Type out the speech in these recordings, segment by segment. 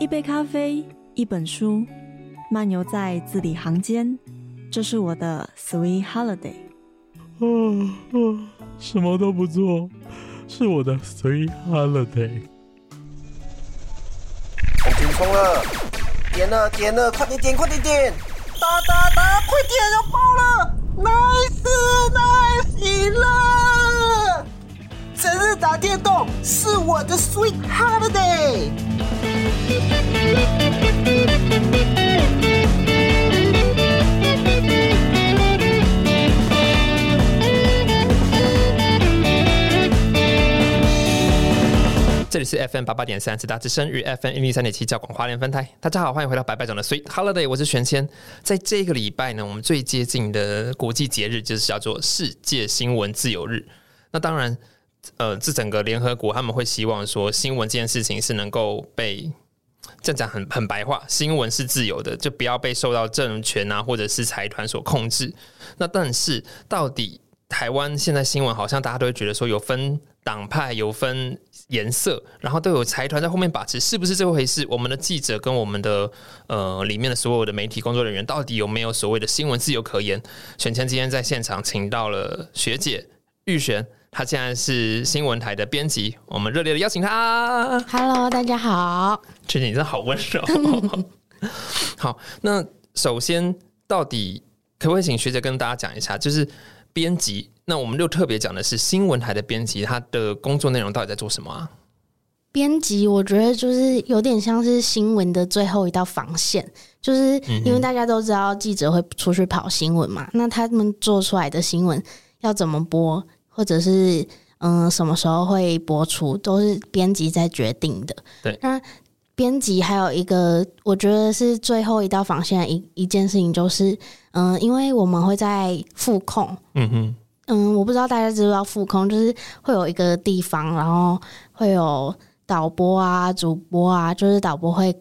一杯咖啡，一本书，漫游在字里行间，这是我的 Sweet Holiday。啊啊！什么都不做，是我的 Sweet Holiday。冲冲冲了！点了点了，快点点快点点！打打打，快点要爆了！Nice nice 赢了！整日打电动是我的 Sweet Holiday。这里是 FM 八八点三，直达之声与 FM 一零三点七交广华联分台。大家好，欢迎回到白白总的 Sweet Holiday，我是玄谦。在这个礼拜呢，我们最接近的国际节日就是叫做世界新闻自由日。那当然，呃，这整个联合国他们会希望说，新闻这件事情是能够被这样讲很很白话，新闻是自由的，就不要被受到政权啊或者是财团所控制。那但是到底台湾现在新闻好像大家都会觉得说有分党派，有分颜色，然后都有财团在后面把持，是不是这回事？我们的记者跟我们的呃里面的所有的媒体工作人员，到底有没有所谓的新闻自由可言？选前今天在现场请到了学姐玉璇，她现在是新闻台的编辑，我们热烈的邀请他。Hello，大家好。学姐，你真的好温柔。好，那首先到底可不可以请学姐跟大家讲一下，就是编辑？那我们就特别讲的是新闻台的编辑，他的工作内容到底在做什么啊？编辑，我觉得就是有点像是新闻的最后一道防线，就是因为大家都知道记者会出去跑新闻嘛，那他们做出来的新闻要怎么播，或者是嗯什么时候会播出，都是编辑在决定的。对。那编辑还有一个，我觉得是最后一道防线的一一件事情，就是嗯，因为我们会在复控，嗯哼，嗯，我不知道大家知不知道副控，就是会有一个地方，然后会有导播啊、主播啊，就是导播会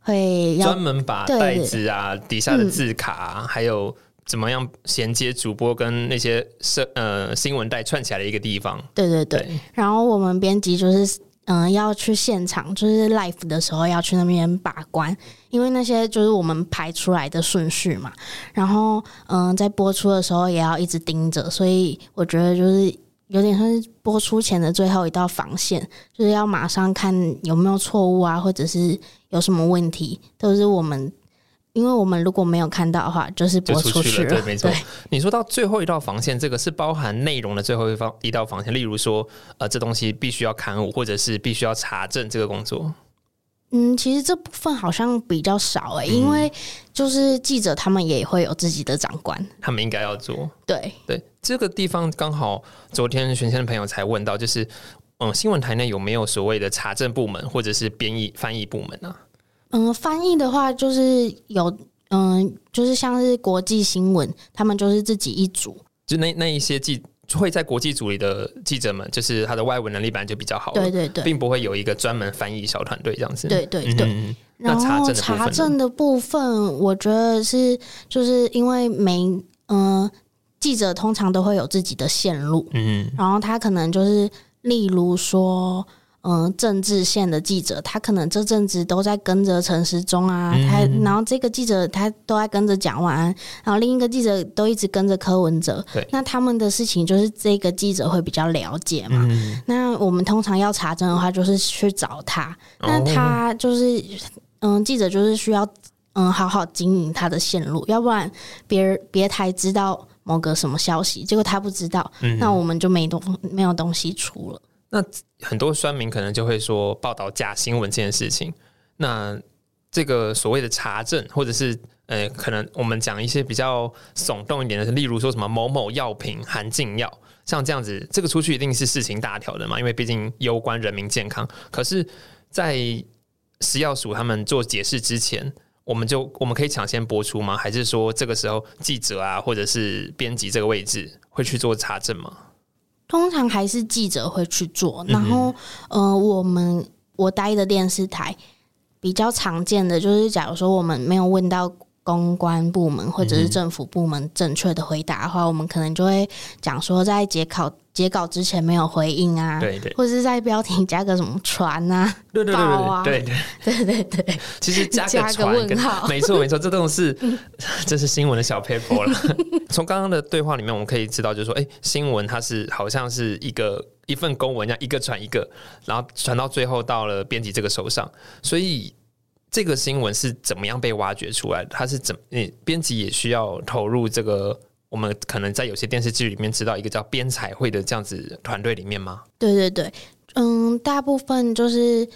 会专门把对袋子啊、底下的字卡啊、还有怎么样衔接主播跟那些社呃新闻带串起来的一个地方。对对对，对，然后我们编辑就是嗯、要去现场，就是 live 的时候要去那边把关，因为那些就是我们排出来的顺序嘛。然后嗯、在播出的时候也要一直盯着，所以我觉得就是有点像是播出前的最后一道防线，就是要马上看有没有错误啊，或者是有什么问题，都是我们。因为我们如果没有看到的话，就是播出去去了，对，没错。你说到最后一道防线，这个是包含内容的最后一方一道防线，例如说，呃，这东西必须要刊物，或者是必须要查证这个工作。嗯，其实这部分好像比较少哎、嗯因为就是记者他们也会有自己的长官，他们应该要做。对，对这个地方，刚好昨天玄先的朋友才问到，就是嗯，新闻台内有没有所谓的查证部门或者是编译翻译部门啊？嗯、翻译的话就是有，嗯、就是像是国际新闻，他们就是自己一组，就那那一些记会在国际组里的记者们，就是他的外文能力本来就比较好，对对对，并不会有一个专门翻译小团队这样子。对对对。嗯嗯然后查证的部分呢查证的部分，我觉得是就是因为每嗯、记者通常都会有自己的线路，嗯然后他可能就是例如说。嗯，政治线的记者，他可能这阵子都在跟着陈时中啊，嗯。他然后这个记者他都在跟着蒋万安，然后另一个记者都一直跟着柯文哲对，那他们的事情就是这个记者会比较了解嘛。嗯，那我们通常要查证的话，就是去找他，那哦。他就是嗯，记者就是需要嗯好好经营他的线路，要不然别人别台知道某个什么消息，结果他不知道，嗯。那我们就没东没有东西出了。那很多酸民可能就会说报道假新闻这件事情，那这个所谓的查证，或者是呃，可能我们讲一些比较耸动一点的，例如说什么某某药品含禁药，像这样子，这个出去一定是事情大条的嘛，因为毕竟攸关人民健康。可是，在食药署他们做解释之前，我们就我们可以抢先播出吗？还是说这个时候记者啊，或者是编辑这个位置会去做查证吗？通常还是记者会去做，嗯然后呃，我们我待的电视台比较常见的就是，假如说我们没有问到公关部门或者是政府部门正确的回答的话，我们可能就会讲说，在截稿截稿之前没有回应啊，对对。或者是在标题加个什么船啊，对对对对对，对对对，其实加 加个个船跟问号。没错没错，这种是 这是新闻的小 paper 了。从刚刚的对话里面，我们可以知道，就是说，哎、新闻它是好像是一个一份公文，这样一个传一个，然后传到最后到了编辑这个手上，所以。这个新闻是怎么样被挖掘出来的？它是怎？你编辑也需要投入这个，我们可能在有些电视剧里面知道一个叫编采会的这样子团队里面吗？对对对，嗯，大部分就是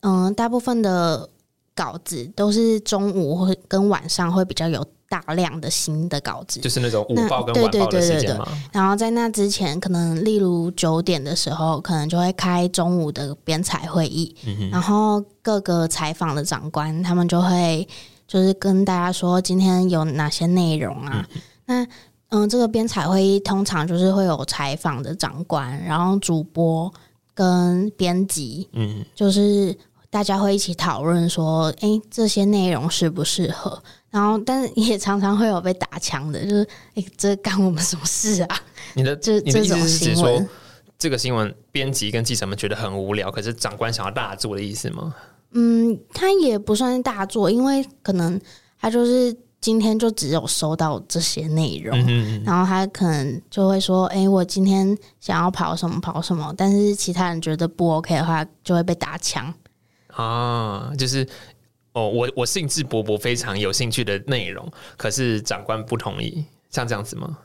嗯，大部分的稿子都是中午会跟晚上会比较有大量的新的稿子，就是那种午那报跟对晚报的时间吗？然后在那之前，可能例如九点的时候，可能就会开中午的编采会议，嗯然后各个采访的长官他们就会就是跟大家说今天有哪些内容啊。那嗯，这个编采会议通常就是会有采访的长官，然后主播跟编辑，嗯，就是大家会一起讨论说，诶，这些内容适不适合？然后，但是也常常会有被打枪的，就是，诶，这干我们什么事啊？你的这你的意思这种是指说新闻，这个新闻编辑跟记者们觉得很无聊，可是长官想要大做的意思吗？嗯，他也不算是大做，因为可能他就是今天就只有收到这些内容，嗯然后他可能就会说，诶，我今天想要跑什么跑什么，但是其他人觉得不 OK 的话，就会被打枪。啊，就是哦，我我兴致勃勃，非常有兴趣的内容，可是长官不同意，像这样子吗？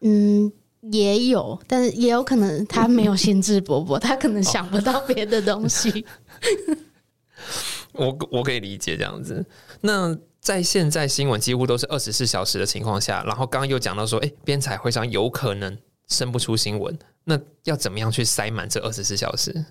嗯，也有，但是也有可能他没有兴致勃勃，他可能想不到别的东西。我我可以理解这样子。那在现在新闻几乎都是二十四小时的情况下，然后刚刚又讲到说，哎、编采会上有可能生不出新闻，那要怎么样去塞满这二十四小时？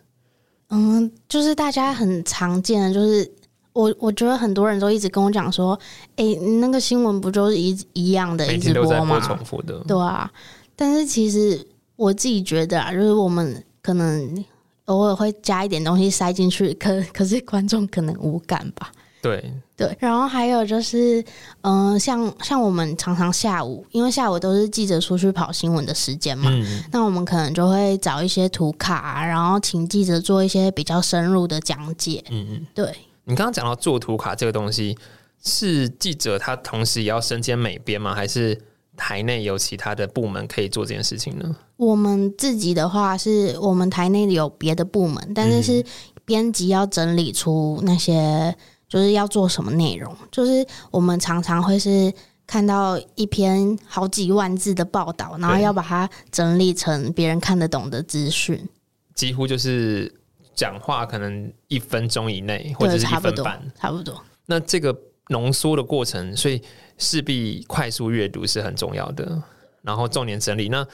嗯，就是大家很常见的，就是我我觉得很多人都一直跟我讲说，诶，那个新闻不就是一一样的，一直播吗？重复的，对啊，但是其实我自己觉得啊，就是我们可能偶尔会加一点东西塞进去，可可是观众可能无感吧。对，对，然后还有就是，嗯、像像我们常常下午，因为下午都是记者出去跑新闻的时间嘛，嗯，那我们可能就会找一些图卡啊，然后请记者做一些比较深入的讲解。嗯嗯。对，你刚刚讲到做图卡这个东西，是记者他同时也要身兼美编吗？还是台内有其他的部门可以做这件事情呢？我们自己的话是我们台内有别的部门，但是是编辑要整理出那些就是要做什么内容，就是我们常常会是。看到一篇好几万字的报道，然后要把它整理成别人看得懂的资讯，几乎就是讲话可能一分钟以内，或者，是一差不多分半。，差不多。那这个浓缩的过程，所以势必快速阅读是很重要的。然后重点整理。那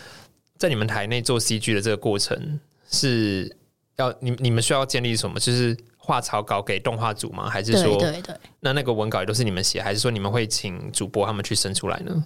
在你们台内做 CG 的这个过程，是要你你们需要建立什么？就是画草稿给动画组吗？还是对说对对，那那个文稿也都是你们写，还是说你们会请主播他们去生出来呢？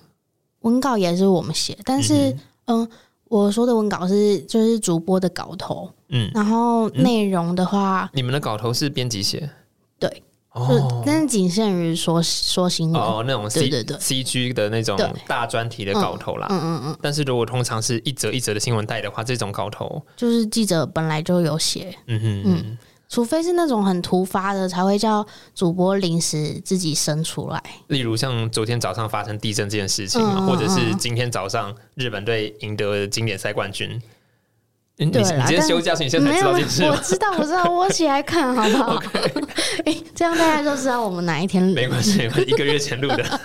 文稿也是我们写，但是嗯、我说的文稿是就是主播的稿头，嗯，然后内容的话，你们的稿头是编辑写，对，就哦但是仅限于说说新闻。哦，那种 C 对对对。CG 的那种大专题的稿头啦。嗯嗯嗯，但是如果通常是一则一则的新闻带的话，这种稿头，就是记者本来就有写，嗯哼。嗯除非是那种很突发的，才会叫主播临时自己生出来。例如像昨天早上发生地震这件事情嘛，嗯嗯或者是嗯今天早上日本队赢得经典赛冠军。你你对今天休假，所以你现在才知道这件事？我知道，我知道，我起来看好不好？哎、这样大家就知道我们哪一天没关系，没关系，一个月前录的。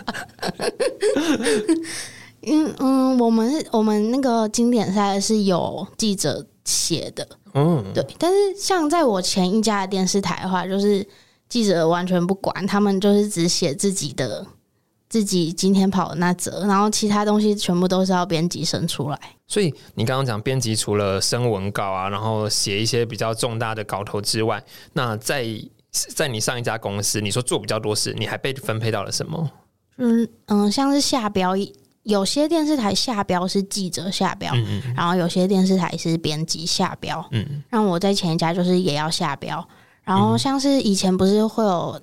嗯嗯，我们是我们那个经典赛是有记者写的，嗯，对。但是像在我前一家的电视台的话，就是记者完全不管，他们就是只写自己的自己今天跑的那则，然后其他东西全部都是要编辑生出来。所以你刚刚讲编辑除了生文稿啊，然后写一些比较重大的稿头之外，那在在你上一家公司，你说做比较多事，你还被分配到了什么？嗯嗯，像是下标，有些电视台下标是记者下标，嗯嗯然后有些电视台是编辑下标。嗯。让我在前一家就是也要下标，然后像是以前不是会有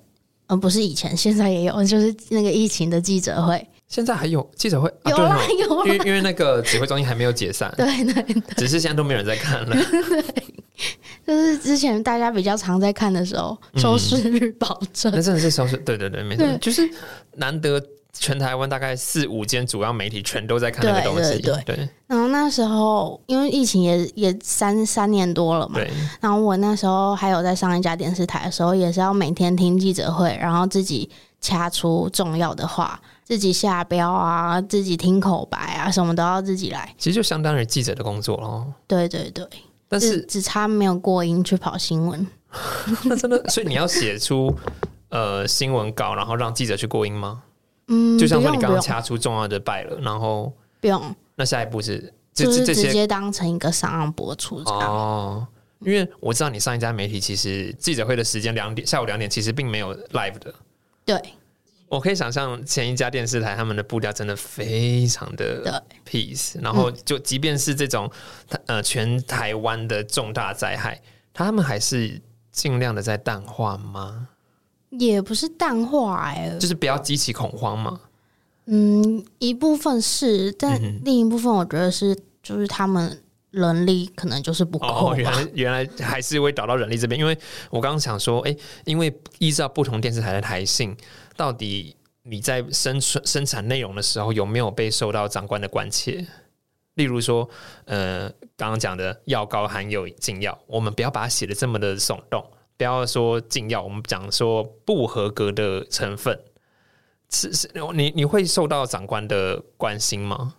呃，不是以前，现在也有，就是那个疫情的记者会，现在还有记者会？啊、有啊对哦。有啦因为因为那个指挥中心还没有解散，对对对，只是现在都没有人在看了。对。就是之前大家比较常在看的时候，收视率保证。那真的是收视，对对对，没错，对。就是难得全台湾大概四五间主要媒体全都在看那个东西，对对对然后那时候因为疫情也也三三年多了嘛，对然后我那时候还有在上一家电视台的时候，也是要每天听记者会，然后自己掐出重要的话，自己下标啊，自己听口白啊，什么都要自己来。其实就相当于记者的工作咯。对对对，但是只只差没有过音去跑新闻。那真的，所以你要写出呃新闻稿，然后让记者去过音吗？嗯，就像说你刚刚掐出重要的败了，然后不用，那下一步是这就是这这些直接当成一个上岸播出。哦。因为我知道你上一家媒体其实记者会的时间两点，下午两点其实并没有 live 的。对我可以想象前一家电视台他们的步调真的非常的 peace，然后就即便是这种呃全台湾的重大灾害，他们还是尽量的在淡化吗？也不是淡化哎、就是不要激起恐慌嘛。嗯，一部分是，但另一部分我觉得是，就是他们人力可能就是不够哦，原来原来还是会导到人力这边，因为我刚刚想说，哎、因为依照不同电视台的台性，到底你在生产生产内容的时候有没有被受到长官的关切？例如说，呃，刚刚讲的药膏含有禁药，我们不要把它写的这么的耸动，不要说禁药，我们讲说不合格的成分。是是，你你会受到长官的关心吗？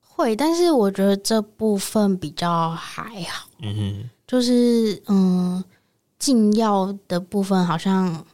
会，但是我觉得这部分比较还好，嗯哼。就是嗯，禁药的部分好像，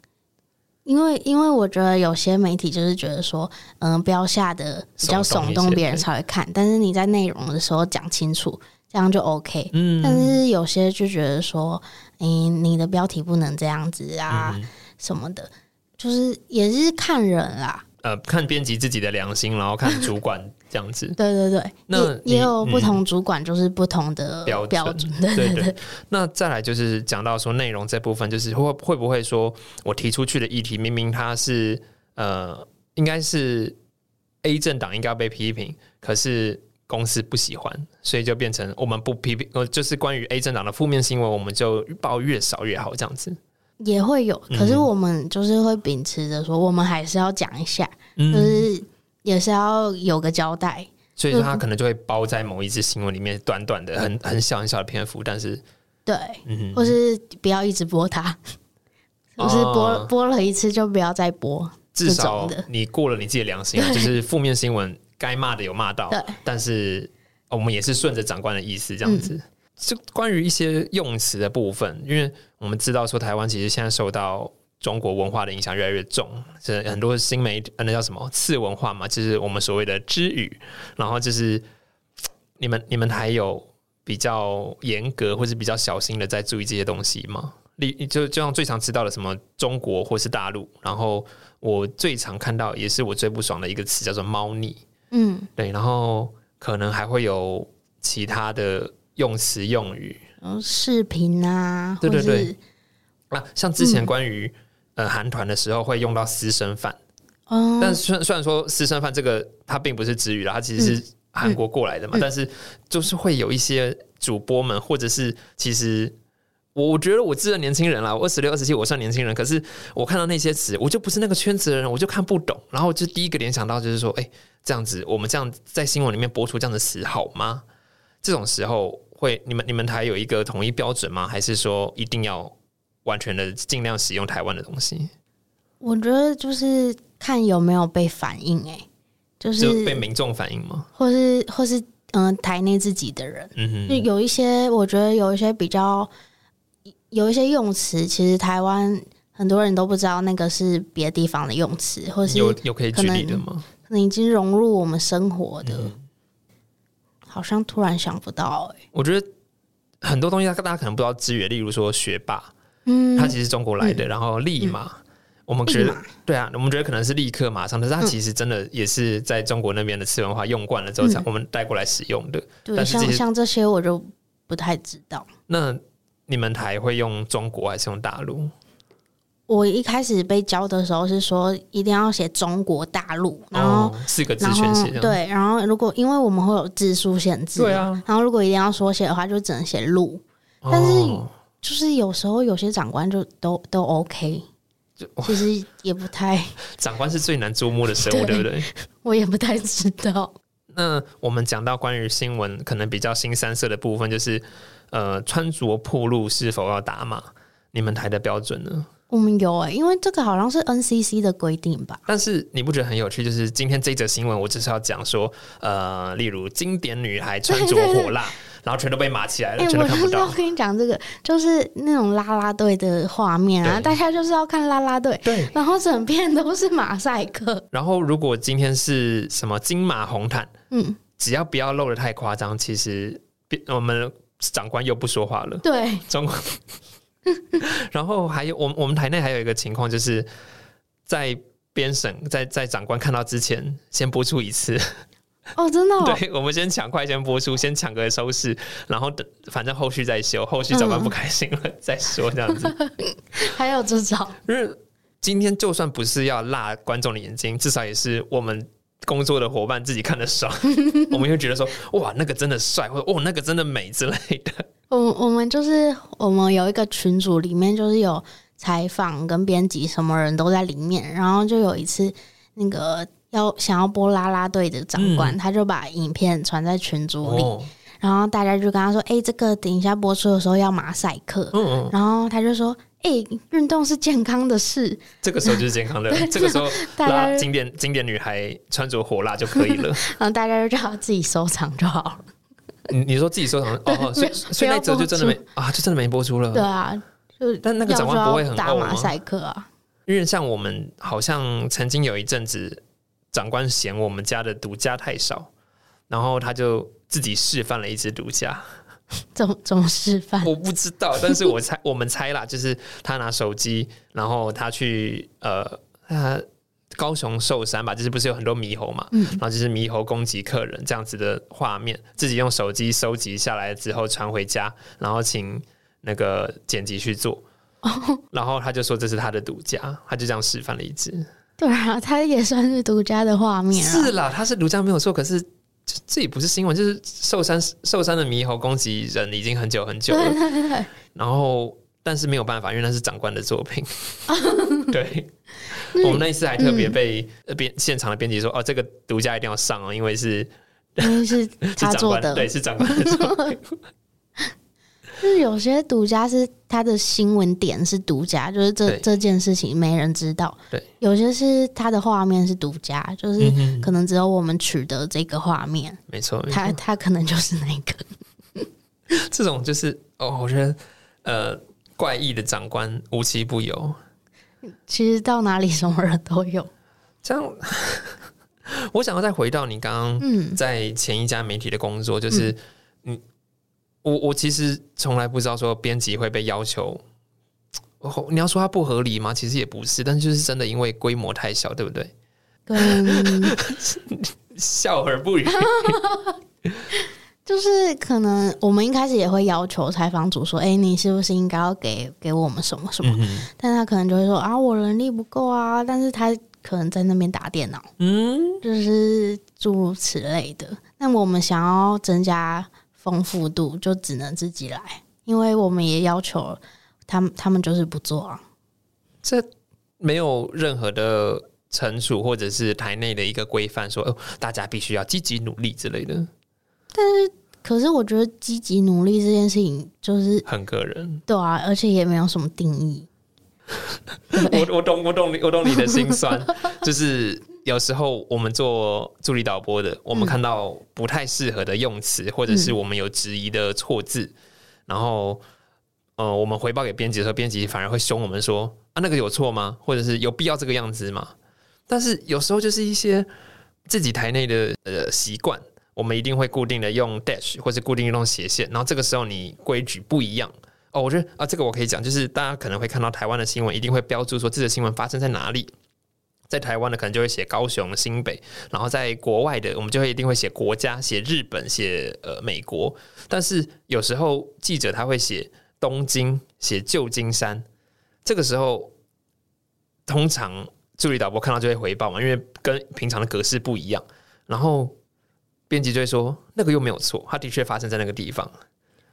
因为因为我觉得有些媒体就是觉得说，嗯、不要下的比较耸动，别人才会看，但是你在内容的时候讲清楚，这样就 OK。嗯但是有些就觉得说，嗯、你的标题不能这样子啊，嗯什么的，就是也是看人啦。呃，看编辑自己的良心，然后看主管这样子 对对对，那也也有不嗯同主管就是不同的标标准准，对对对对。那再来就是讲到说内容这部分，就是会会不会说我提出去的议题，明明它是呃，应该是 A 政党应该要被批评，可是公司不喜欢，所以就变成我们不批评，呃，就是关于 A 政党的负面新闻，我们就报越少越好，这样子。也会有。可是嗯我们就是会秉持着说，我们还是要讲一下，嗯就是也是要有个交代。所以说他可能就会包在某一支新闻里面，短短的、很很小很小的篇幅，但是对，嗯或是不要一直播它，就是播、哦播了一次就不要再播。至少你过了你自己的良心，就是负面新闻该骂的有骂到，但是我们也是顺着长官的意思这样子。嗯就关于一些用词的部分，因为我们知道说台湾其实现在受到中国文化的影响越来越重，是很多新媒体呃那叫什么次文化嘛，就是我们所谓的知语，然后就是你们你们还有比较严格或是比较小心的在注意这些东西吗？你就就像最常知道的什么中国或是大陆，然后我最常看到也是我最不爽的一个词叫做猫腻，嗯，对，然后可能还会有其他的用词用语然后视频啊，对对或是啊，像之前关于、呃韩团的时候会用到私生饭，哦，但虽然虽然说私生饭这个它并不是直语啦，它其实是韩国过来的嘛，但是就是会有一些主播们或者是其实。我觉得我自认年轻人啦，我二十六、二十七，我算年轻人。可是我看到那些词，我就不是那个圈子的人，我就看不懂。然后就第一个联想到就是说，哎、这样子，我们这样在新闻里面播出这样的词好吗？这种时候会，你们你们台有一个统一标准吗？还是说一定要完全的尽量使用台湾的东西，我觉得就是看有没有被反应、欸，就就是被民众反映吗？或是或是嗯、呃台内自己的人，嗯哼，就有一些，我觉得有一些比较有一些用词，其实台湾很多人都不知道那个是别的地方的用词，或是有有可以举例的可吗？可能已经融入我们生活的。嗯好像突然想不到、欸，我觉得很多东西，大家可能不知道资源，例如说学霸，嗯，他其实是中国来的，然后立马。我们觉得对啊，我们觉得可能是立刻马上，但是它其实真的也是在中国那边的次文化用惯了之后，才嗯我们带过来使用的。对，像像这些我就不太知道。那你们台会用中国还是用大陆？我一开始被教的时候是说一定要写中国大陆，然后、哦四个字全写对，然后如果因为我们会有字数限制，对啊，然后如果一定要缩写的话，就只能写路。但是哦就是有时候有些长官就都都 OK，就 其实也不太，长官是最难捉摸的生物，对对不对？我也不太知道。那我们讲到关于新闻可能比较新三色的部分，就是呃，穿着破路是否要打码？你们台的标准呢？我们有哎、因为这个好像是 NCC 的规定吧？但是你不觉得很有趣？就是今天这则新闻，我只是要讲说，呃，例如经典女孩穿着火辣，然后全都被码起来了，哎、全都看不到我就是要。跟你讲这个，就是那种拉拉队的画面啊，大家就是要看拉拉队，对，然后整片都是马赛克，然后如果今天是什么金马红毯，嗯，只要不要露的太夸张，其实别我们长官又不说话了。对，中国，然后还有我们我们台内还有一个情况，就是在编审在在长官看到之前，先播出一次。哦，真的、哦，对，我们先抢快先播出，先抢个收视，然后等反正后续再修，后续长官不开心了、再说这样子。还有这种，因为今天就算不是要辣观众的眼睛，至少也是我们。工作的伙伴自己看的爽，我们会觉得说哇，那个真的帅，或者哦，那个真的美之类的。我我们就是我们有一个群组，里面就是有采访跟编辑，什么人都在里面。然后就有一次，那个要想要播啦啦队的长官，嗯他就把影片传在群组里，哦，然后大家就跟他说：“哎、这个等一下播出的时候要马赛克。嗯嗯，然后他就说：“哎、运动是健康的事。这个时候就是健康的，这个时候 大家拉经典经典女孩穿着火辣就可以了。”然后大家就叫他自己收藏就好了。你你说自己收藏哦，所以所以那则就真的没啊，就真的没播出了。对啊，就但那个长官不会很打怄吗马赛克啊？因为像我们好像曾经有一阵子，长官嫌我们家的独家太少，然后他就自己示范了一只独家。怎么怎么示范？我不知道，但是我猜 我们猜啦，就是他拿手机，然后他去呃他高雄寿山吧，就是不是有很多猕猴嘛，嗯然后就是猕猴攻击客人这样子的画面，自己用手机收集下来之后传回家，然后请那个剪辑去做。然后他就说这是他的独家，他就这样示范了一支。对啊，他也算是独家的画面啊。是啦，他是独家没有错，可是这这也不是新闻，就是寿山寿山的猕猴攻击人已经很久很久了。对对对，然后但是没有办法，因为那是长官的作品。对，我们那一次还特别被呃编现场的编辑说，哦，这个独家一定要上哦，因为是因为是 是他做的，对，是长官的作品。就是有些独家是他的新闻点是独家，就是这对这件事情没人知道。对，有些是他的画面是独家，就是可能只有我们取得这个画面，没错，没他错，他可能就是那个。这种就是哦，我觉得呃怪异的长官无奇不有。其实到哪里什么人都有。这样，我想要再回到你刚刚嗯，在前一家媒体的工作，就是你，我我其实从来不知道说编辑会被要求，哦，你要说它不合理吗？其实也不是，但是就是真的因为规模太小，对不对？跟 笑而不语。就是可能我们一开始也会要求采访组说，哎、你是不是应该要给给我们什么什么？嗯但他可能就会说啊，我人力不够啊，但是他可能在那边打电脑。嗯，就是诸如此类的。那我们想要增加丰富度，就只能自己来，因为我们也要求他们，他们就是不做啊。这没有任何的惩处或者是台内的一个规范，说哦，大家必须要积极努力之类的，但是可是我觉得积极努力这件事情，就是很个人。对啊，而且也没有什么定义。我我懂我懂你我懂你的心酸，就是有时候我们做助理导播的，我们看到不太适合的用词，或者是我们有质疑的错字，然后呃，我们回报给编辑的时候，编辑反而会凶我们说啊，那个有错吗？或者是有必要这个样子吗？但是有时候就是一些自己台内的呃习惯，我们一定会固定的用 dash 或者固定用斜线，然后这个时候你规矩不一样。哦，我觉得啊，这个我可以讲，就是大家可能会看到台湾的新闻，一定会标注说这个新闻发生在哪里。在台湾的可能就会写高雄、新北，然后在国外的我们就会一定会写国家、写日本、写呃美国。但是有时候记者他会写东京、写旧金山，这个时候通常助理导播看到就会回报嘛，因为跟平常的格式不一样，然后编辑就会说那个又没有错，它的确发生在那个地方。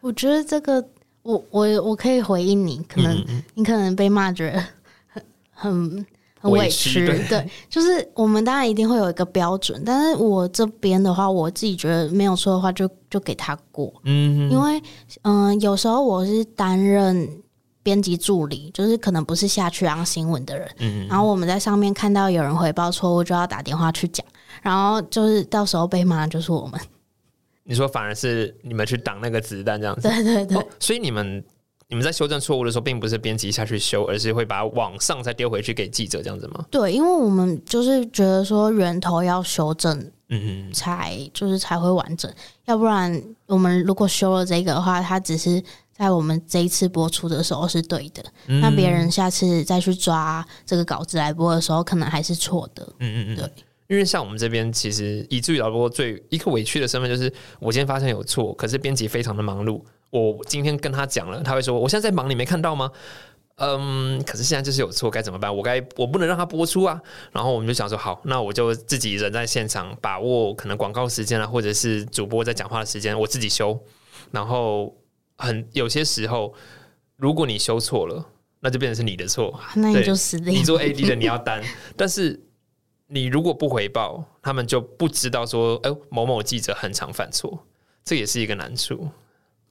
我觉得这个，我我我可以回应你，可能、嗯你可能被骂觉得很很很委委屈，屈对。对，就是我们当然一定会有一个标准，但是我这边的话，我自己觉得没有错的话就，就给他过，嗯，因为嗯、有时候我是担任编辑助理，就是可能不是下去当新闻的人，嗯然后我们在上面看到有人回报错误，就要打电话去讲，然后就是到时候被骂的就是我们，你说反而是你们去挡那个子弹这样子，对对对。哦所以你们你们在修正错误的时候，并不是编辑下去修，而是会把它往上再丢回去给记者这样子吗？对，因为我们就是觉得说源头要修正嗯才就是才会完整，要不然我们如果修了这个的话，它只是在我们这一次播出的时候是对的，嗯那别人下次再去抓这个稿子来播的时候，可能还是错的。嗯嗯嗯，对。因为像我们这边，其实以至于导播最一个委屈的身份就是，我今天发现有错，可是编辑非常的忙碌。我今天跟他讲了，他会说：“我现在在忙，你没看到吗？”嗯，可是现在就是有错，该怎么办？我该我不能让他播出啊。然后我们就想说，好，那我就自己人在现场，把握可能广告时间啊，或者是主播在讲话的时间，我自己修。然后很有些时候，如果你修错了，那就变成是你的错。那你就死定。你做 AD 的你要担，但是你如果不回报，他们就不知道说，哎、某某记者很常犯错，这也是一个难处。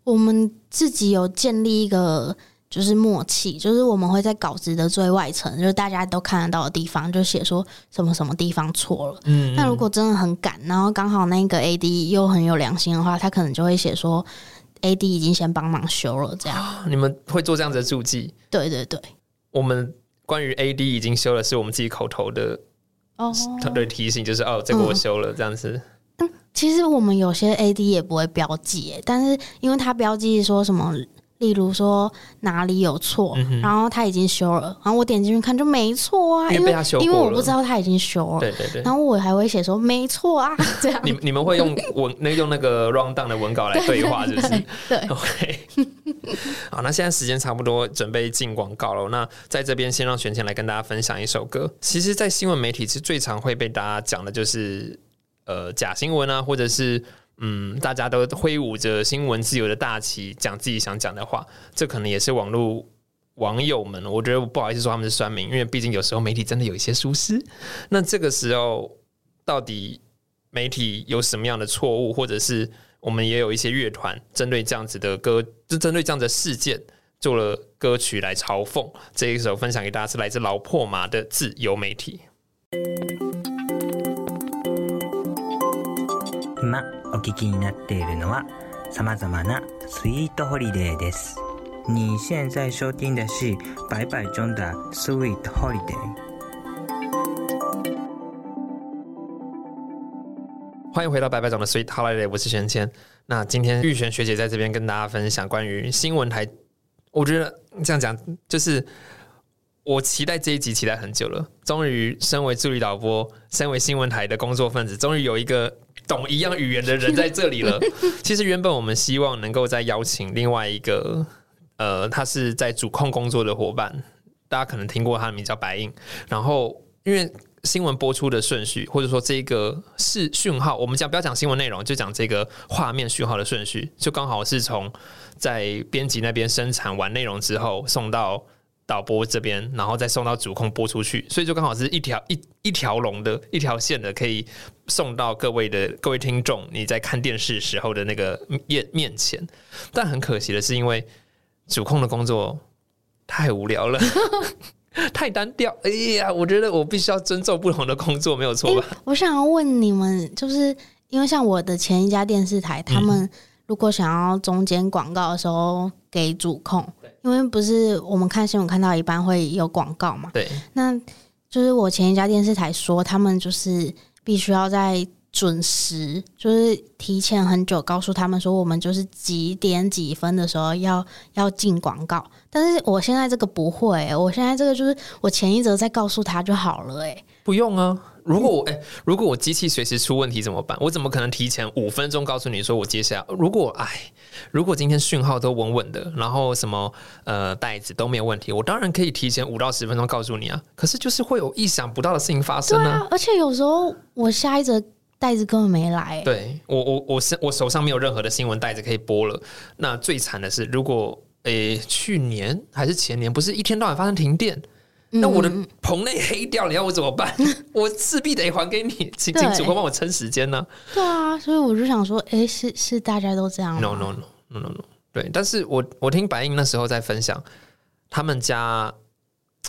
我们自己有建立一个就是默契，就是我们会在稿子的最外层，就是大家都看得到的地方，就写说什么什么地方错了。嗯那如果真的很赶，然后刚好那个 AD 又很有良心的话，他可能就会写说 AD 已经先帮忙修了，这样。你们会做这样子的注记？对对对，我们关于 AD 已经修了，是我们自己口头的哦，的提醒，就是哦，这个我修了，这样子。其实我们有些 AD 也不会标记耶，但是因为它标记说什么，例如说哪里有错，嗯然后他已经修了，然后我点进去看就没错啊，因为因为被他修因为我不知道他已经修了，对对对。然后我还会写说没错啊，这样你你们会用文 那用那个 round down 的文稿来对话，是不是？对，OK，好，那现在时间差不多，准备进广告了。那在这边先让玄谦来跟大家分享一首歌。其实，在新闻媒体是最常会被大家讲的，就是呃假新闻啊，或者是嗯大家都挥舞着新闻自由的大旗，讲自己想讲的话。这可能也是网络网友们，我觉得不好意思说他们是酸民，因为毕竟有时候媒体真的有一些疏失。那这个时候，到底媒体有什么样的错误，或者是我们也有一些乐团针对这样子的歌，就针对这样的事件做了歌曲来嘲讽。这一首分享给大家是来自老破麻的自由媒体。今お聞きになっているのは様々なスイートホリデーです。你现在收听的是百百中的 Sweet Holiday。欢迎回到白白长的 Sweet Holiday，我是玄谦。那今天玉璇学姐在这边跟大家分享关于新闻台，我觉得这样讲就是我期待这一集期待很久了，终于身为助理导播，身为新闻台的工作分子，终于有一个 懂一样语言的人在这里了。其实原本我们希望能够再邀请另外一个，呃，他是在主控工作的伙伴，大家可能听过他的名叫白印，然后因为。新闻播出的顺序，或者说这个是讯号，我们讲不要讲新闻内容，就讲这个画面讯号的顺序，就刚好是从在编辑那边生产完内容之后送到导播这边，然后再送到主控播出去，所以就刚好是一条一一条龙的一条线的，可以送到各位的各位听众你在看电视时候的那个面面前。但很可惜的是，因为主控的工作太无聊了。太单调，哎呀，我觉得我必须要尊重不同的工作，没有错吧？我想要问你们，就是因为像我的前一家电视台，他们如果想要中间广告的时候给主控，因为不是我们看新闻看到一般会有广告嘛，对，那就是我前一家电视台说，他们就是必须要在准时，就是提前很久告诉他们说，我们就是几点几分的时候要要进广告。但是我现在这个不会、我现在这个就是我前一则再告诉他就好了、哎，不用啊。如果我哎、如果我机器随时出问题怎么办？我怎么可能提前五分钟告诉你说我接下来？如果哎，如果今天讯号都稳稳的，然后什么呃袋子都没有问题，我当然可以提前五到十分钟告诉你啊。可是就是会有意想不到的事情发生啊。啊，而且有时候我下一则袋子根本没来、对我我我是我手上没有任何的新闻袋子可以播了。那最惨的是，如果诶、去年还是前年，不是一天到晚发生停电，那我的棚内黑掉，你要我怎么办？我势必得还给你，请请对主播帮我撑时间呢、对啊，所以我就想说，哎、是是大家都这样吗？No no no no no no，对，但是我我听白英那时候在分享，他们家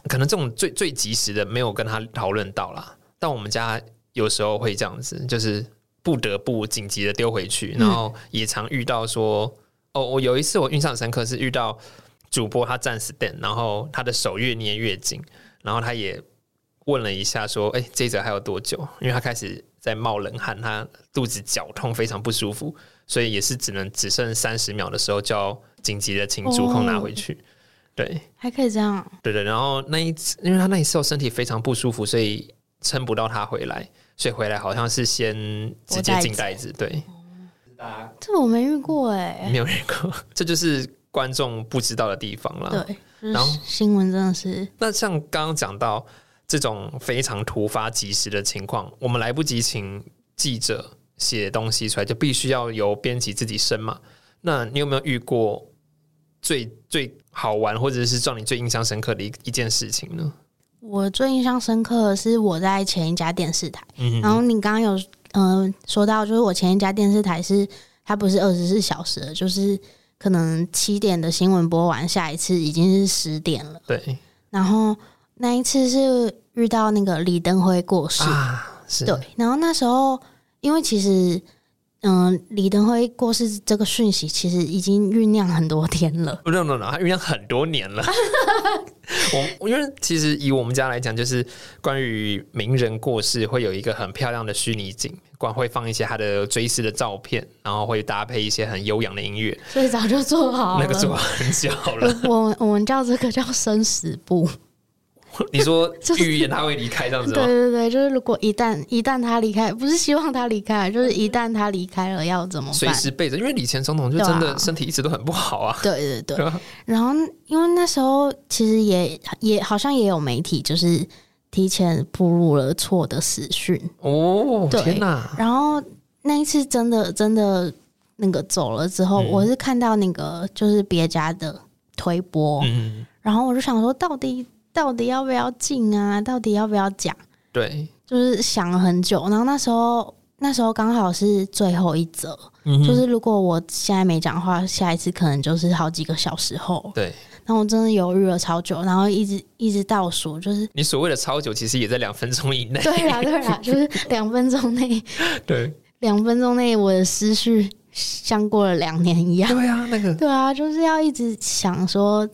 可能这种最最及时的没有跟他讨论到啦，但我们家有时候会这样子，就是不得不紧急的丢回去，然后也常遇到说，哦，我有一次我印象很深刻是遇到主播他站 stand，然后他的手越捏越紧，然后他也问了一下说，哎、这一则还有多久？因为他开始在冒冷汗，他肚子绞痛，非常不舒服。所以也是只能只剩三十秒的时候，就要紧急的请主控拿回去。对还可以这样，对对，然后那一次，因为他那一次我身体非常不舒服，所以撑不到他回来，所以回来好像是先直接进袋子。对，这我没遇过哎、没有遇过，这就是观众不知道的地方了。对，就然后新闻真的是，那像刚刚讲到这种非常突发及时的情况，我们来不及请记者写东西出来，就必须要由编辑自己生嘛。那你有没有遇过最最好玩，或者是让你最印象深刻的一一件事情呢？我最印象深刻的是我在前一家电视台，嗯然后你刚刚有嗯、呃说到，就是我前一家电视台是它不是二十四小时的，就是可能七点的新闻播完，下一次已经是十点了。对然后那一次是遇到那个李登辉过世，啊，是对，然后那时候因为其实。嗯，李登辉过世这个讯息其实已经酝酿很多天了。不 no no no，他酝酿很多年了。我因为其实以我们家来讲，就是关于名人过世，会有一个很漂亮的虚拟景，光会放一些他的追思的照片，然后会搭配一些很悠扬的音乐。所以早就做好了。那个做很久了。我我我们叫这个叫生死簿。你说预言他会离开这样子对吗？对对，就是如果一旦一旦他离开，不是希望他离开，就是一旦他离开了要怎么随？时备着，因为李前总统就真的身体一直都很不好啊。对对对？然后因为那时候其实也也好像也有媒体就是提前步入了错的死讯，哦，天哪！然后那一次真的真的那个走了之后，嗯我是看到那个就是别家的推播，嗯，然后我就想说，到底到底要不要进啊？到底要不要讲？对，就是想了很久。然后那时候那时候刚好是最后一则，嗯就是如果我现在没讲话，下一次可能就是好几个小时后。对然后我真的犹豫了超久，然后一直一直倒数，就是你所谓的超久，其实也在两分钟以内。对啊对啊，就是两分钟内，对两分钟内我的思绪像过了两年一样。对啊，那个对啊，就是要一直想说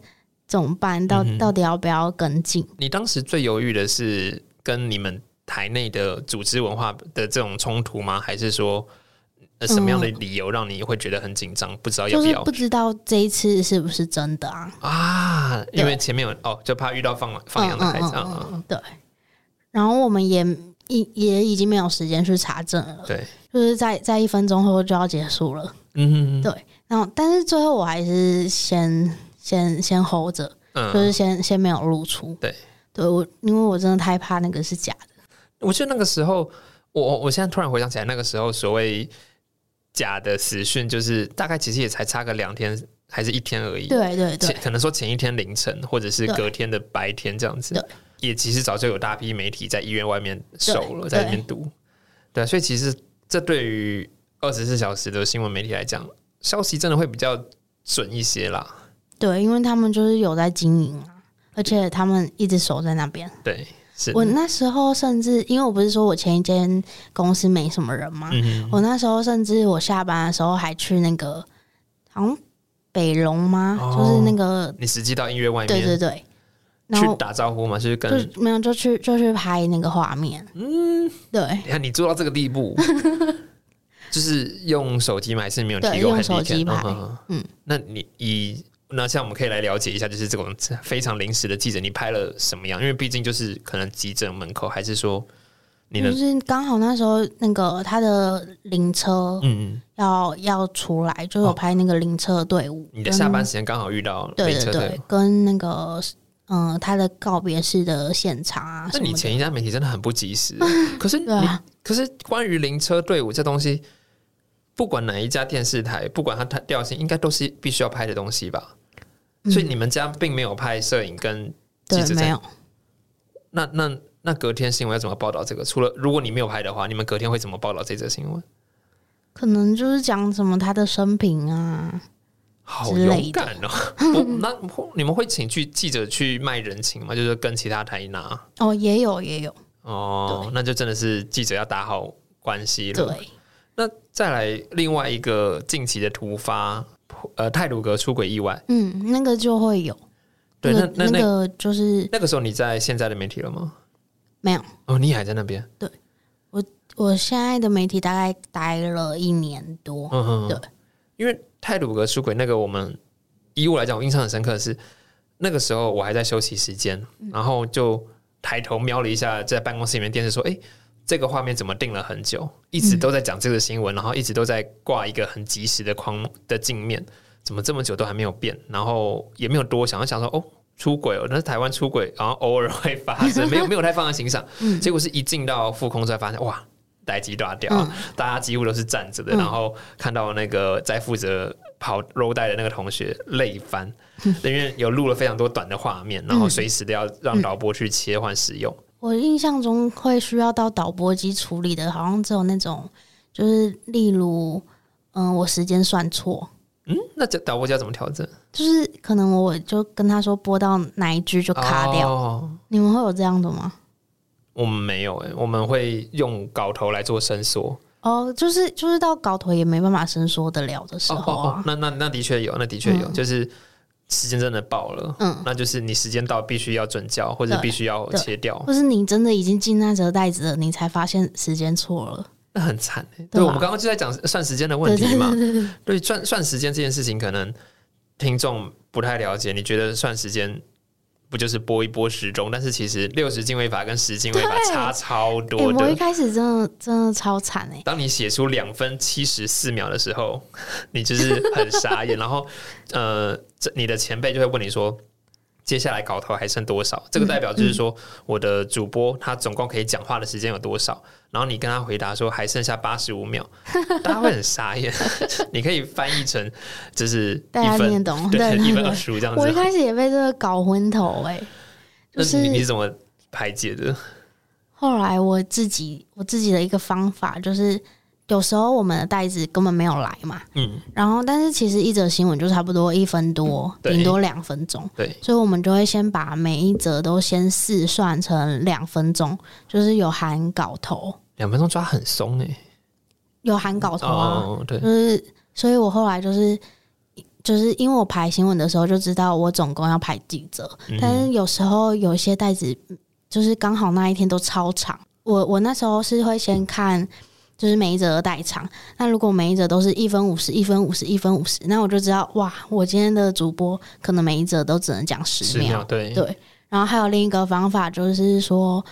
怎么办，到、嗯到底要不要跟进？你当时最犹豫的是跟你们台内的组织文化的这种冲突吗？还是说、呃、什么样的理由让你会觉得很紧张，不知道要不要就是不知道这一次是不是真的啊？啊？因为前面有哦，就怕遇到放放羊的孩子啊。嗯嗯嗯对。然后我们也也也已经没有时间去查证了，对，就是在在一分钟后就要结束了。嗯对然后，但是最后我还是先先先 hold 着，就是嗯，先先没有露出。对，对我，因为我真的太怕那个是假的。我记得那个时候，我我我现在突然回想起来，那个时候所谓假的死讯，就是大概其实也才差个两天还是一天而已。对对对可能说前一天凌晨，或者是隔天的白天这样子对，也其实早就有大批媒体在医院外面守了，在那边读。对啊，所以其实这对于二十四小时的新闻媒体来讲，消息真的会比较准一些啦。对，因为他们就是有在经营啊，而且他们一直守在那边。对，是我那时候甚至，因为我不是说我前一间公司没什么人嘛，嗯我那时候甚至我下班的时候还去那个好像北龙吗？哦就是那个你实际到音乐外面，对对对，去打招呼嘛，就是跟就没有就去就去拍那个画面。嗯，对你看你做到这个地步，就是用手机吗？还是没有对提供用手机 handicap？拍嗯嗯嗯那你以那像我们可以来了解一下，就是这种非常临时的记者，你拍了什么样？因为毕竟就是可能急诊门口，还是说你的就是刚好那时候那个他的灵车嗯嗯，要、要出来，就有拍那个灵车队伍。你的下班时间刚好遇到对对对，跟那个嗯、呃他的告别式的现场啊那你。前一家媒体真的很不及时，可是你、对啊可是关于灵车队伍这东西，不管哪一家电视台，不管它它调性，应该都是必须要拍的东西吧？所以你们家并没有拍摄影跟记者，在对没有，那那那隔天新闻要怎么报道这个？除了如果你没有拍的话，你们隔天会怎么报道这则新闻？可能就是讲什么他的生平啊，好勇敢哦！我那你们会请去记者去卖人情吗？就是跟其他台拿哦，也有也有，哦，那就真的是记者要打好关系了。对，那再来另外一个近期的突发，呃，泰鲁格出轨意外。嗯，那个就会有，对，那那那那个就是那个时候你在现在的媒体了吗？没有。哦，你还在那边？对我我现在的媒体大概待了一年多，嗯哼，对，因为泰鲁格出轨那个，我们以我来讲，我印象很深刻的是那个时候我还在休息时间，嗯然后就抬头瞄了一下在办公室里面电视，说：“哎、这个画面怎么定了很久？一直都在讲这个新闻，然后一直都在挂一个很及时的框的镜面，怎么这么久都还没有变？然后也没有多想，我想说哦。”出轨哦，那是台湾出轨，然后偶尔会发生，没有没有太放在心上。嗯结果是一进到副空才发现，哇，待机大掉，嗯大家几乎都是站着的，嗯然后看到那个在负责跑 roll 带的那个同学累翻，嗯 因为有录了非常多短的画面，然后随时都要让导播去切换使用。我印象中会需要到导播机处理的，好像只有那种，就是例如，嗯、我时间算错，嗯，那这导播机要怎么调整？就是可能我就跟他说播到哪一句就卡掉。哦你们会有这样的吗？我们没有诶、我们会用稿头来做伸缩。哦，就是就是到稿头也没办法伸缩得了的时哦候啊，，哦哦那那那的确有，那的确有，嗯就是时间真的爆了，嗯那就是你时间到必须要准交，或者必须要切掉，或是你真的已经进那折袋子了，你才发现时间错了。那很惨欸。对我们刚刚就在讲算时间的问题嘛。对，算算时间这件事情，可能听众不太了解。你觉得算时间不就是拨一拨时钟？但是其实六十进位法跟十进位法差超哎、多我一。开始真的真的超惨哎、当你写出两分七十四秒的时候，你就是很傻眼。然后，呃，这你的前辈就会问你说。接下来稿头还剩多少？这个代表就是说，我的主播他总共可以讲话的时间有多少？然后你跟他回答说还剩下八十五秒，大家会很傻眼。你可以翻译成就是大家听得懂对，一分二十五这样子。我一开始也被这个搞昏头哎、那就是你你怎么排解的？后来我自己我自己的一个方法就是，有时候我们的袋子根本没有来嘛，嗯，然后但是其实一则新闻就差不多一分多，对。顶多两分钟，对，所以我们就会先把每一则都先试算成两分钟，就是有含稿头，两分钟抓很松哎、有含稿头啊，哦，对。就，是所以我后来就是。就是因为我排新闻的时候就知道我总共要排几则，嗯。但是有时候有一些袋子就是刚好那一天都超长。我我那时候是会先看就是每一则的代偿，那如果每一折都是一分五十、一分五十、一分五十，那我就知道哇，我今天的主播可能每一折都只能讲十十秒，对，对，然后还有另一个方法就是说，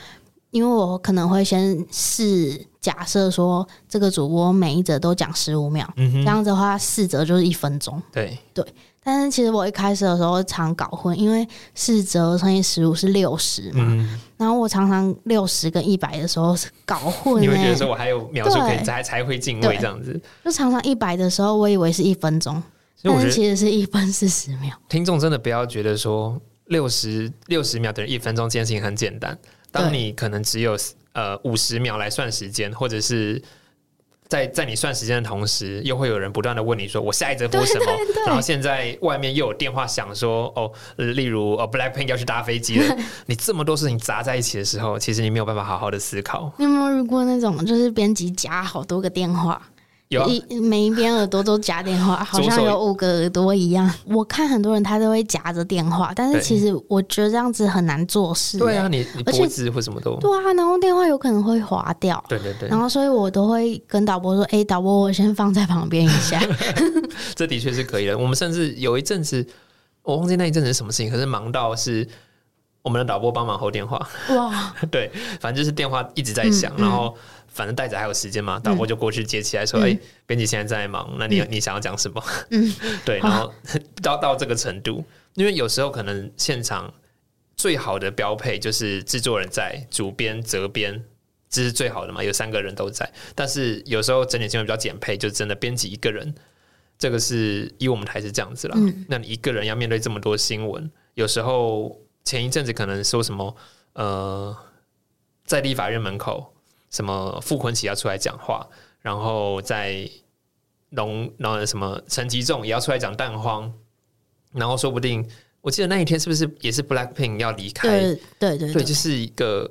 因为我可能会先试假设说这个主播每一折都讲十五秒，这样子的话四折就是一分钟。对对，但是其实我一开始的时候常搞混，因为四折乘以十五是六十嘛，嗯，然后我常常六十跟一百的时候是搞混、欸，你会觉得说我还有秒数可以才才会进位对这样子。就常常一百的时候我以为是一分钟，但是其实是一分四十秒。听众真的不要觉得说六十六十秒等于一分钟这件事情很简单。当你可能只有呃五十秒来算时间，或者是在在你算时间的同时，又会有人不断的问你说我下一则播什么？对然后现在外面又有电话响说哦，呃例如哦 Blackpink 要去搭飞机了，你这么多事情砸在一起的时候，其实你没有办法好好的思考。你有没有遇过那种就是编辑夹好多个电话，有啊，一每一边耳朵都夹电话，好像有五个耳朵一样。我看很多人他都会夹着电话，但是其实我觉得这样子很难做事、对啊，欸，你你脖子或什么都，对啊，然后电话有可能会滑掉。对对对。然，后，所以我都会跟导播说：“哎、导播，我先放在旁边一下。这的确是可以的。我们甚至有一阵子，我忘记那一阵子是什么事情，可是忙到是我们的导播帮忙候电话，”哇，对，反正就是电话一直在响，嗯嗯。然后反正袋子还有时间嘛，导播就过去接起来说：“哎、嗯编辑现在在忙，那你、你想要讲什么？”嗯，对，然后 到到这个程度，因为有时候可能现场最好的标配就是制作人在，主编、责编。这是最好的嘛，有三个人都在。但是有时候整点新闻比较简配，就真的编辑一个人，这个是以我们台是这样子啦。嗯那你一个人要面对这么多新闻，有时候前一阵子可能说什么呃，在立法院门口，什么傅昆奇要出来讲话，然后在龙，然后什么陈吉仲也要出来讲蛋荒，然后说不定我记得那一天是不是也是 Blackpink 要离开？对对对对，就是一个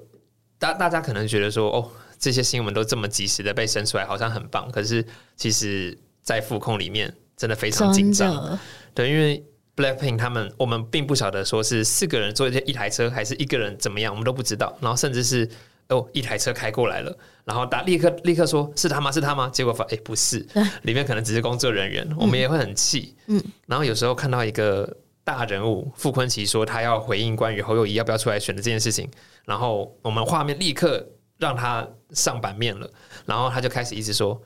大大家可能觉得说，哦，这些新闻都这么及时的被生出来，好像很棒。可是其实，在副控里面真的非常紧张。对，因为 Blackpink 他们，我们并不晓得说是四个人坐一台车，还是一个人怎么样，我们都不知道。然后甚至是哦，一台车开过来了，然后大立刻立刻说是他吗？是他吗？结果发哎不是，里面可能只是工作人员，我们也会很气。嗯，然后有时候看到一个大人物傅昆奇说他要回应关于侯友谊要不要出来选的这件事情，然后我们画面立刻让他上版面了，然后他就开始一直说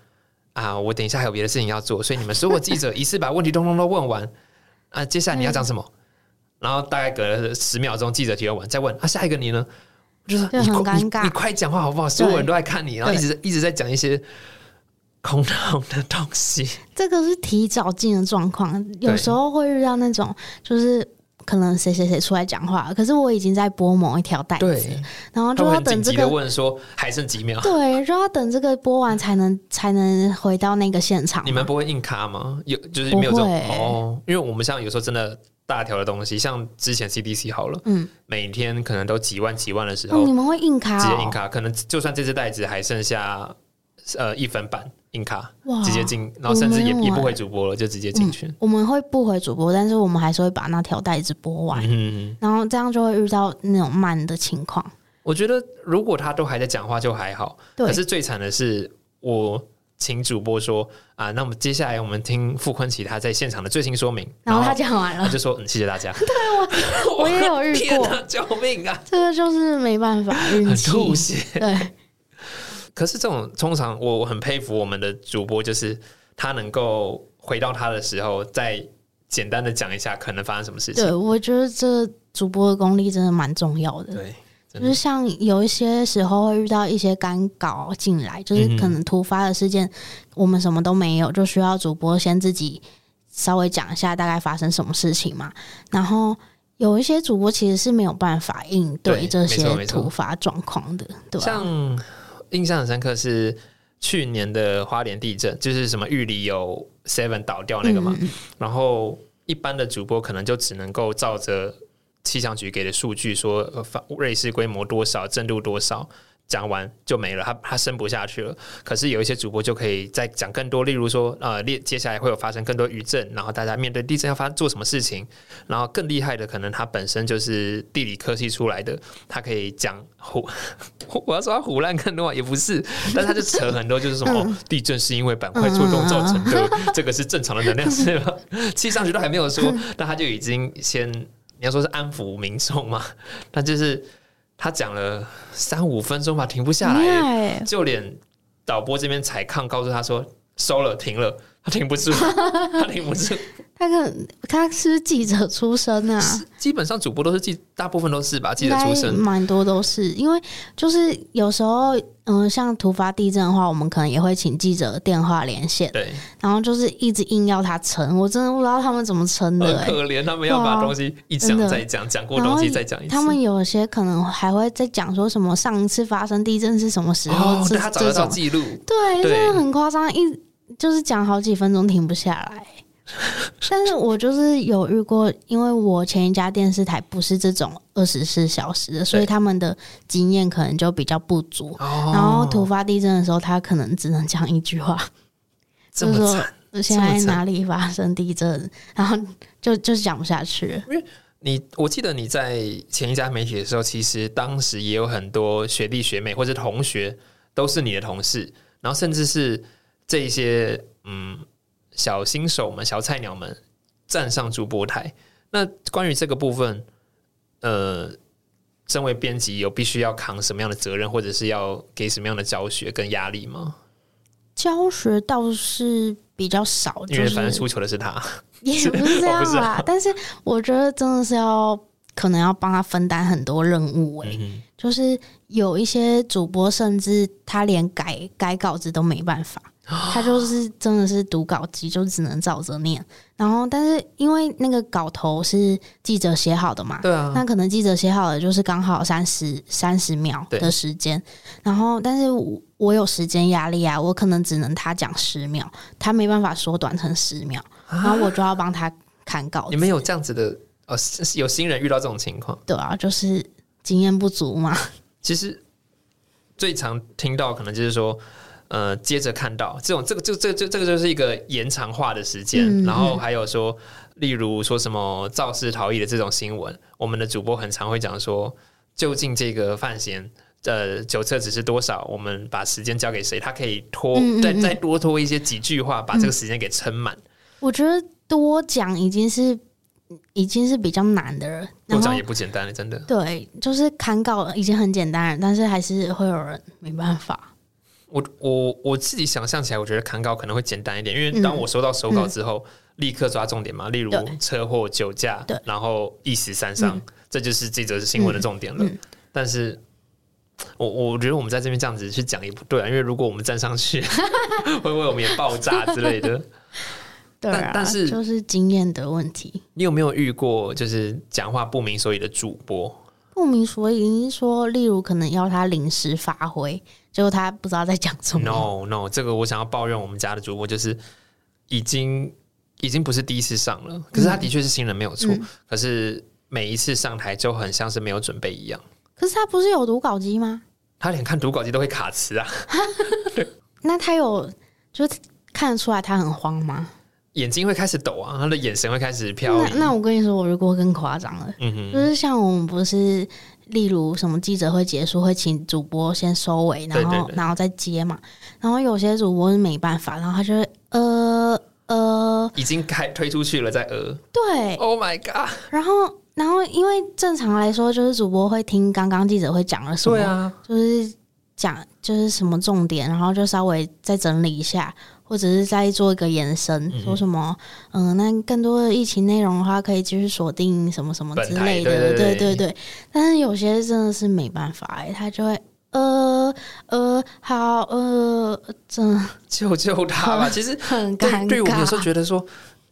啊，我等一下还有别的事情要做，所以你们所有记者一次把问题通通都问完啊，接下来你要讲什么？然后大概隔了十秒钟，记者提问完再问啊，下一个你呢？我就是就很尴尬你快讲话好不好？所有人都在看你，然后一直一直在讲一些空洞的东西。这个是提早进的状况，有时候会遇到那种就是。可能谁谁谁出来讲话，可是我已经在播某一条带子对，然后就要等这个问说还剩几秒？对，就要等这个播完才能才能回到那个现场。你们不会硬卡吗？有就是没有这种哦，因为我们像有时候真的大条的东西，像之前 CDC 好了，嗯，每天可能都几万几万的时哦，候，你们会硬卡、哦，直接硬卡，可能就算这只袋子还剩下呃一分半硬卡，哇直接进，然后甚至也也不回欸主播了，就直接进去。我们会不回主播，但是我们还是会把那条袋子播完，嗯，然后这样就会遇到那种慢的情况。我觉得如果他都还在讲话就还好，对可是最惨的是我。请主播说啊，那我们接下来我们听傅坤奇他在现场的最新说明，然后他讲完了，他就说嗯，谢谢大家。对我我也有遇过，救命啊！这个就是没办法运很气。吐血。对，可是这种通常我我很佩服我们的主播，就是他能够回到他的时候，再简单的讲一下可能发生什么事情。对，我觉得这主播的功力真的蛮重要的。对，就是像有一些时候会遇到一些干稿进来，就是可能突发的事件，我们什么都没有，就需要主播先自己稍微讲一下大概发生什么事情嘛。然后有一些主播其实是没有办法应对对这些突发状况的，对吧？像印象很深刻是去年的花莲地震，就是什么玉里有 Seven 倒掉那个嘛，然后一般的主播可能就只能够照着气象局给的数据说，呃，发瑞士规模多少，震度多少。讲完就没了，他他升不下去了。可是有一些主播就可以再讲更多，例如说，呃，接接下来会有发生更多余震，然后大家面对地震要发做什么事情，然后更厉害的，可能他本身就是地理科系出来的，他可以讲胡，我要说他胡乱更多也不是，但他就扯很多，就是什么、哦、地震是因为板块错动造成的，这个是正常的能量是吧？气象局都还没有说，但他就已经先你要说是安抚民众嘛，那就是。他讲了三五分钟吧，停不下厉来，就连导播这边采抗告诉他说收了，停了，他停不住，他停不住。他可能他是记者出身啊，基本上主播都是记，大部分都是吧，记者出身。蛮多都是，因为就是有时候，嗯、像突发地震的话，我们可能也会请记者电话连线，对，然后就是一直硬要他撑，我真的不知道他们怎么撑的、欸。很可怜，他们要把东西一讲再讲，讲过东西再讲一次。他们有些可能还会再讲说什么上一次发生地震是什么时候，哦，他找得到记录，对，对真的很夸张，一就是讲好几分钟停不下来。但是我就是有遇过，因为我前一家电视台不是这种二十四小时的，所以他们的经验可能就比较不足。哦然后突发地震的时候，他可能只能讲一句话，这就是说么惨。现在哪里发生地震，然后就就讲不下去因为。你我记得你在前一家媒体的时候，其实当时也有很多学弟学妹或者同学都是你的同事，然后甚至是这一些嗯小新手们、小菜鸟们站上主播台。那关于这个部分，呃，身为编辑有必须要扛什么样的责任，或者是要给什么样的教学跟压力吗？教学倒是比较少，因为反正出糗的是他，也不是这样啦。但是我觉得真的是要可能要帮他分担很多任务诶、嗯就是有一些主播甚至他连改改稿子都没办法，他就是真的是读稿机，就只能照着念。然后，但是因为那个稿头是记者写好的嘛，对啊，那可能记者写好的就是刚好三十三十秒的时间，然后但是我我有时间压力啊，我可能只能他讲十秒，他没办法缩短成十秒，然后我就要帮他看稿。你们有这样子的哦？是是有新人遇到这种情况？对啊，就是经验不足嘛。其实最常听到可能就是说，呃，接着看到这种这个就这这这个就是一个延长化的时间，嗯然后还有说，例如说什么肇事逃逸的这种新闻，我们的主播很常会讲说，究竟这个范闲。呃，酒测只是多少？我们把时间交给谁？他可以拖，嗯嗯嗯再再多拖一些几句话，把这个时间给撑满。我觉得多讲已经是已经是比较难的了，多讲也不简单了，真的。对，就是砍稿已经很简单了，但是还是会有人没办法。我我我自己想象起来，我觉得砍稿可能会简单一点，因为当我收到手稿之后，立刻抓重点嘛，例如车祸、酒驾，然后一死三伤，这就是这则新闻的重点了。嗯但是。我我觉得我们在这边这样子去讲也不对啊，因为如果我们站上去，会不会我们也爆炸之类的？对啊，但但是就是经验的问题。你有没有遇过就是讲话不明所以的主播？不明所以，你是说，例如可能要他临时发挥，结果他不知道在讲什么。No No，这个我想要抱怨我们家的主播，就是已经已经不是第一次上了，可是他的确是新人没有错，嗯可是每一次上台就很像是没有准备一样，可是他不是有读稿机吗？他连看读稿机都会卡词啊，那他有就看得出来他很慌吗？眼睛会开始抖啊，他的眼神会开始飘。那那我跟你说，我如果更夸张了，嗯哼，就是像我们不是，例如什么记者会结束会请主播先收尾，然后然后再接嘛，然后有些主播是没办法，然后他就会呃呃。已经开推出去了，再呃。对，，Oh my god！然后然后因为正常来说就是主播会听刚刚记者会讲了什么，对啊，就是讲就是什么重点，然后就稍微再整理一下，或者是再做一个延伸，嗯说什么嗯、那更多的疫情内容的话，可以继续锁定什么什么之类的，对对对。但是有些真的是没办法哎、他就会呃呃好呃，真的救救他吧！其实很尴尬。对，我有时候觉得说，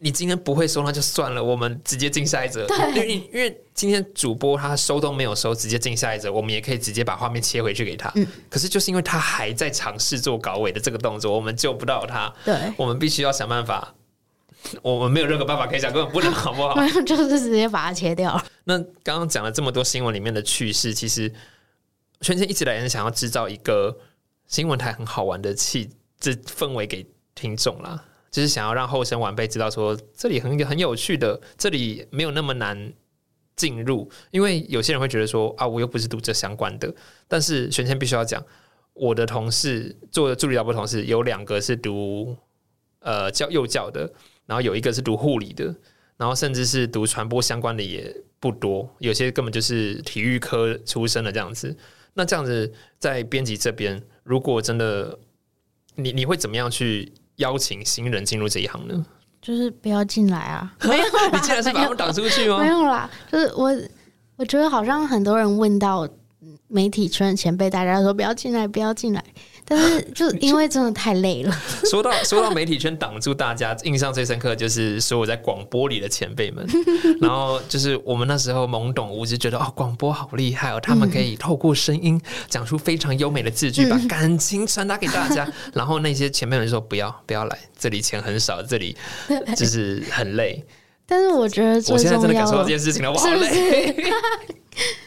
你今天不会收那就算了，我们直接进下一则。因为因为今天主播他收都没有收，直接进下一则，我们也可以直接把画面切回去给他。嗯可是就是因为他还在尝试做搞尾的这个动作，我们救不到他，对，我们必须要想办法。我们没有任何办法可以想，根本不能，好不好？没有就是直接把它切掉。那刚刚讲了这么多新闻里面的趣事，其实圈圈一直来人想要制造一个新闻台很好玩的气这氛围给听众啦，就是想要让后生晚辈知道说这里很很有趣的，这里没有那么难进入，因为有些人会觉得说啊，我又不是读这相关的，但是玄谦必须要讲，我的同事做助理导播同事有两个是读呃教幼教的，然后有一个是读护理的，然后甚至是读传播相关的也不多，有些根本就是体育科出身的这样子。那这样子在编辑这边，如果真的你你会怎么样去邀请新人进入这一行呢？就是不要进来啊！没有，你竟然是把他们挡出去吗没？有啦，就是我，我觉得好像很多人问到嗯媒体圈前辈，大家说不要进来，不要进来。但是就 因为真的太累了，说到说到媒体圈挡住大家，印象最深刻就是所有在广播里的前辈们。然后就是我们那时候懵懂无知，觉得哦，广播好厉害哦，他们可以透过声音讲出非常优美的字句，把感情传达给大家。然后那些前辈们说不要不要来，这里钱很少，这里就是很累。但是我觉得最我现在真的感受到这件事情了，我好累。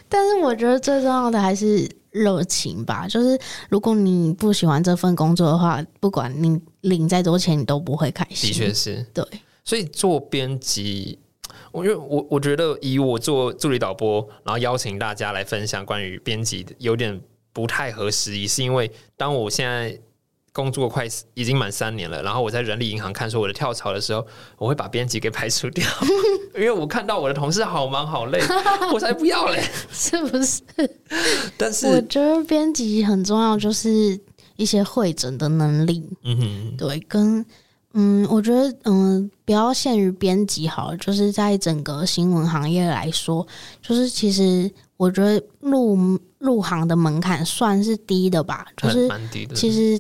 但是我觉得最重要的还是热情吧。就是如果你不喜欢这份工作的话，不管你领再多钱，你都不会开心。的确是。对，所以做编辑，我因为我我觉得以我做助理导播，然后邀请大家来分享关于编辑，有点不太合时宜，是因为当我现在。工作快已经满三年了，然后我在人力银行看说我的跳槽的时候，我会把编辑给排除掉，因为我看到我的同事好忙好累，我才不要嘞，是不是？但是我觉得编辑很重要，就是一些会诊的能力。嗯哼，对，跟嗯，我觉得嗯，不要限于编辑好了，就是在整个新闻行业来说，就是其实我觉得入入行的门槛算是低的吧，就是蛮低的，其实。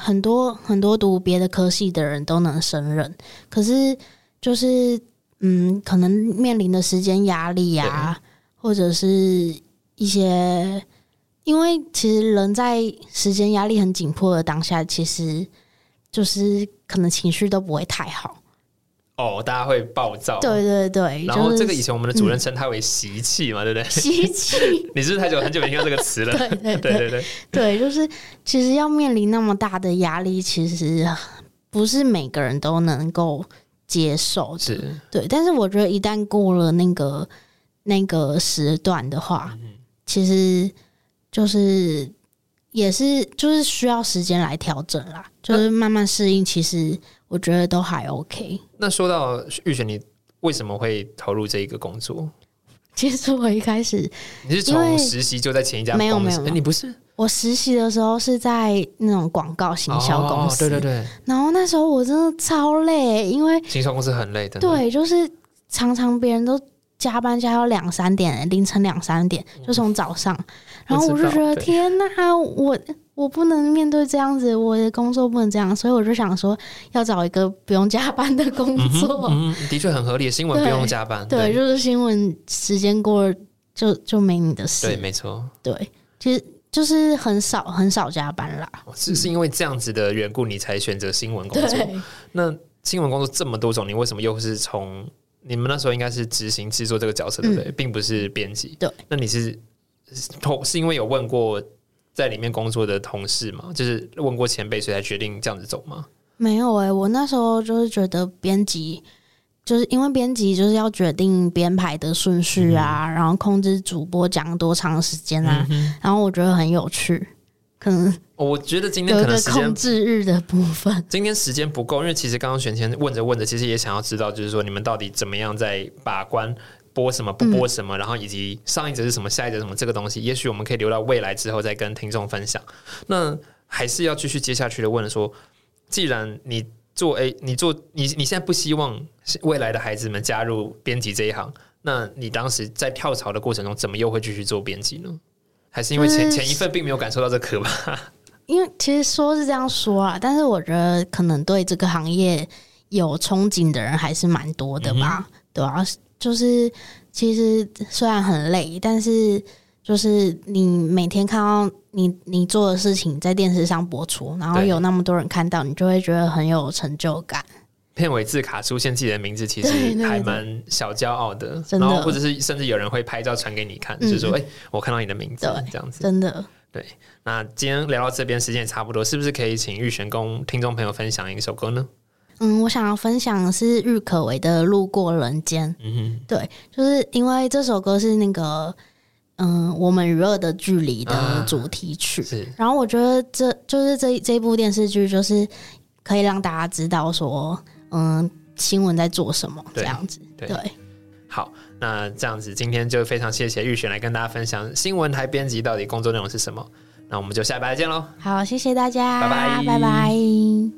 很多很多读别的科系的人都能胜任，可是就是嗯，可能面临的时间压力呀，或者是一些，因为其实人在时间压力很紧迫的当下，其实就是可能情绪都不会太好。哦，大家会暴躁，对对对，然后这个以前我们的主任称它为习气嘛，对不对？习气，你是不是太久很久没听到这个词了？对对 对对对，就是其实要面临那么大的压力，其实不是每个人都能够接受，是，对。但是我觉得一旦过了那个那个时段的话，其实就是也是就是需要时间来调整啦，就是慢慢适应，其实。我觉得都还 OK。那说到玉璇，你为什么会投入这一个工作？其实我一开始你是从实习就在前一家没有没有，你不是？我实习的时候是在那种广告行销公司，对对对。然后那时候我真的超累，因为行销公司很累的。对，就是常常别人都加班加到两三点，凌晨两三点，就从早上。然后我就觉得天哪，我。我不能面对这样子，我的工作不能这样，所以我就想说，要找一个不用加班的工作。嗯，的确很合理。新闻不用加班，对，就是新闻时间过了就就没你的事。对，没错。对，其实就是很少很少加班啦。是是因为这样子的缘故，你才选择新闻工作？那新闻工作这么多种，你为什么又是从你们那时候应该是执行制作这个角色，对不对？并不是编辑。对，那你是同是因为有问过？在里面工作的同事吗，就是问过前辈，所以才决定这样子走吗？没有哎，我那时候就是觉得编辑，就是因为编辑就是要决定编排的顺序啊，然后控制主播讲多长时间啊，然后我觉得很有趣。可能我觉得今天可能控制日的部分，今天时间不够，因为其实刚刚玄谦问着问着，其实也想要知道，就是说你们到底怎么样在把关。播什么不播什么，然后以及上一则是什么，下一则什么，这个东西，也许我们可以留到未来之后再跟听众分享。那还是要继续接下去的问说，既然你做 A，你做你你现在不希望未来的孩子们加入编辑这一行，那你当时在跳槽的过程中，怎么又会继续做编辑呢？还是因为前前一份并没有感受到这可怕？因为其实说是这样说啊，但是我觉得可能对这个行业有憧憬的人还是蛮多的吧，对吧？就是其实虽然很累，但是就是你每天看到你你做的事情在电视上播出，然后有那么多人看到，你就会觉得很有成就感。片尾字卡出现自己的名字，其实还蛮小骄傲的。然后或者是甚至有人会拍照传给你看，就是说：“哎，我看到你的名字。”这样子，真的对。那今天聊到这边，时间也差不多，是不是可以请玉璇跟听众朋友分享一首歌呢？嗯，我想要分享的是郁可唯的《路过人间》。嗯哼，对，就是因为这首歌是那个嗯，我们与恶的距离的主题曲。是，然后我觉得这就是这这部电视剧，就是可以让大家知道说，嗯，新闻在做什么这样子。对，好，那这样子，今天就非常谢谢玉璇来跟大家分享新闻台编辑到底工作内容是什么。那我们就下礼拜见喽。好，谢谢大家，拜拜，拜拜。